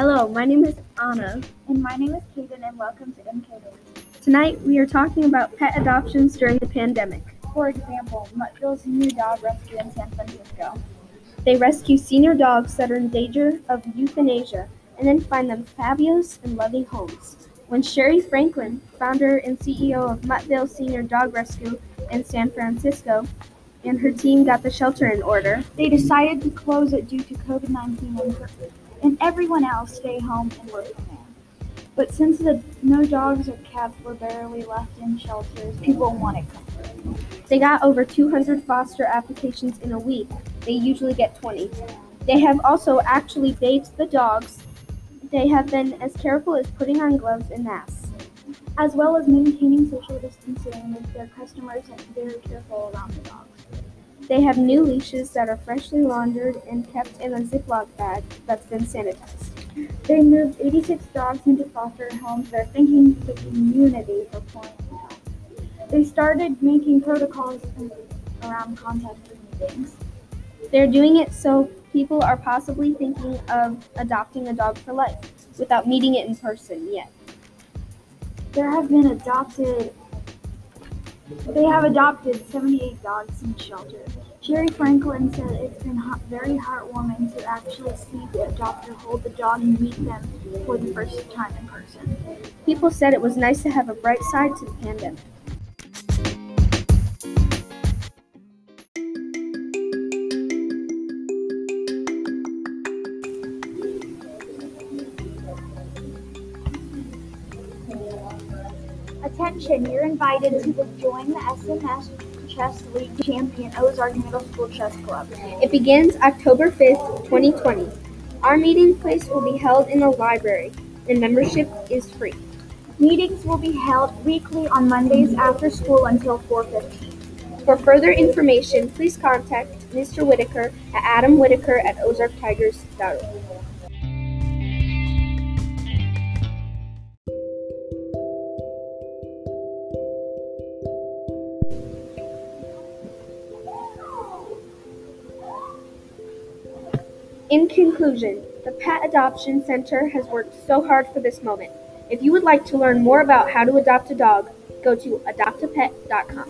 Hello, my name is Anna. And my name is Kaden, and welcome to MK. Tonight we are talking about pet adoptions during the pandemic. For example, Muttville's new dog rescue in San Francisco. They rescue senior dogs that are in danger of euthanasia and then find them fabulous and loving homes. When Sherri Franklin, founder and CEO of Muttville Senior Dog Rescue in San Francisco, and her team got the shelter in order, They decided to close it due to COVID 19 and, everyone else stay home and work from home. But since the no dogs or cats were barely left in shelters, people wanted comfort. they got over 200 foster applications in a week. They usually get 20. They have also actually bathed the dogs. They have been as careful as putting on gloves and masks. As well as maintaining social distancing with their customers and very careful around the dogs. They have new leashes that are freshly laundered and kept in a Ziploc bag that's been sanitized. They moved 86 dogs into foster homes. They're thanking the community for in help. They started making protocols around contact meetings. They're doing it so people are possibly thinking of adopting a dog for life without meeting it in person yet. There have been adopted. They have adopted 78 dogs in shelter. Sherri Franklin said it's been very heartwarming to actually see the adopter hold the dog and meet them for the first time in person. People said it was nice to have a bright side to the pandemic. Attention, you're invited to the Join the SMS Chess League Champion Ozark Middle School Chess Club. It begins October 5th, 2020. Our meeting place will be held in the library, and membership is free. Meetings will be held weekly on Mondays after school until 4:15. For further information, please contact Mr. Whitaker at adamwhitaker at ozarktigers.org. In conclusion, the Pet Adoption Center has worked so hard for this moment. If you would like to learn more about how to adopt a dog, go to adoptapet.com.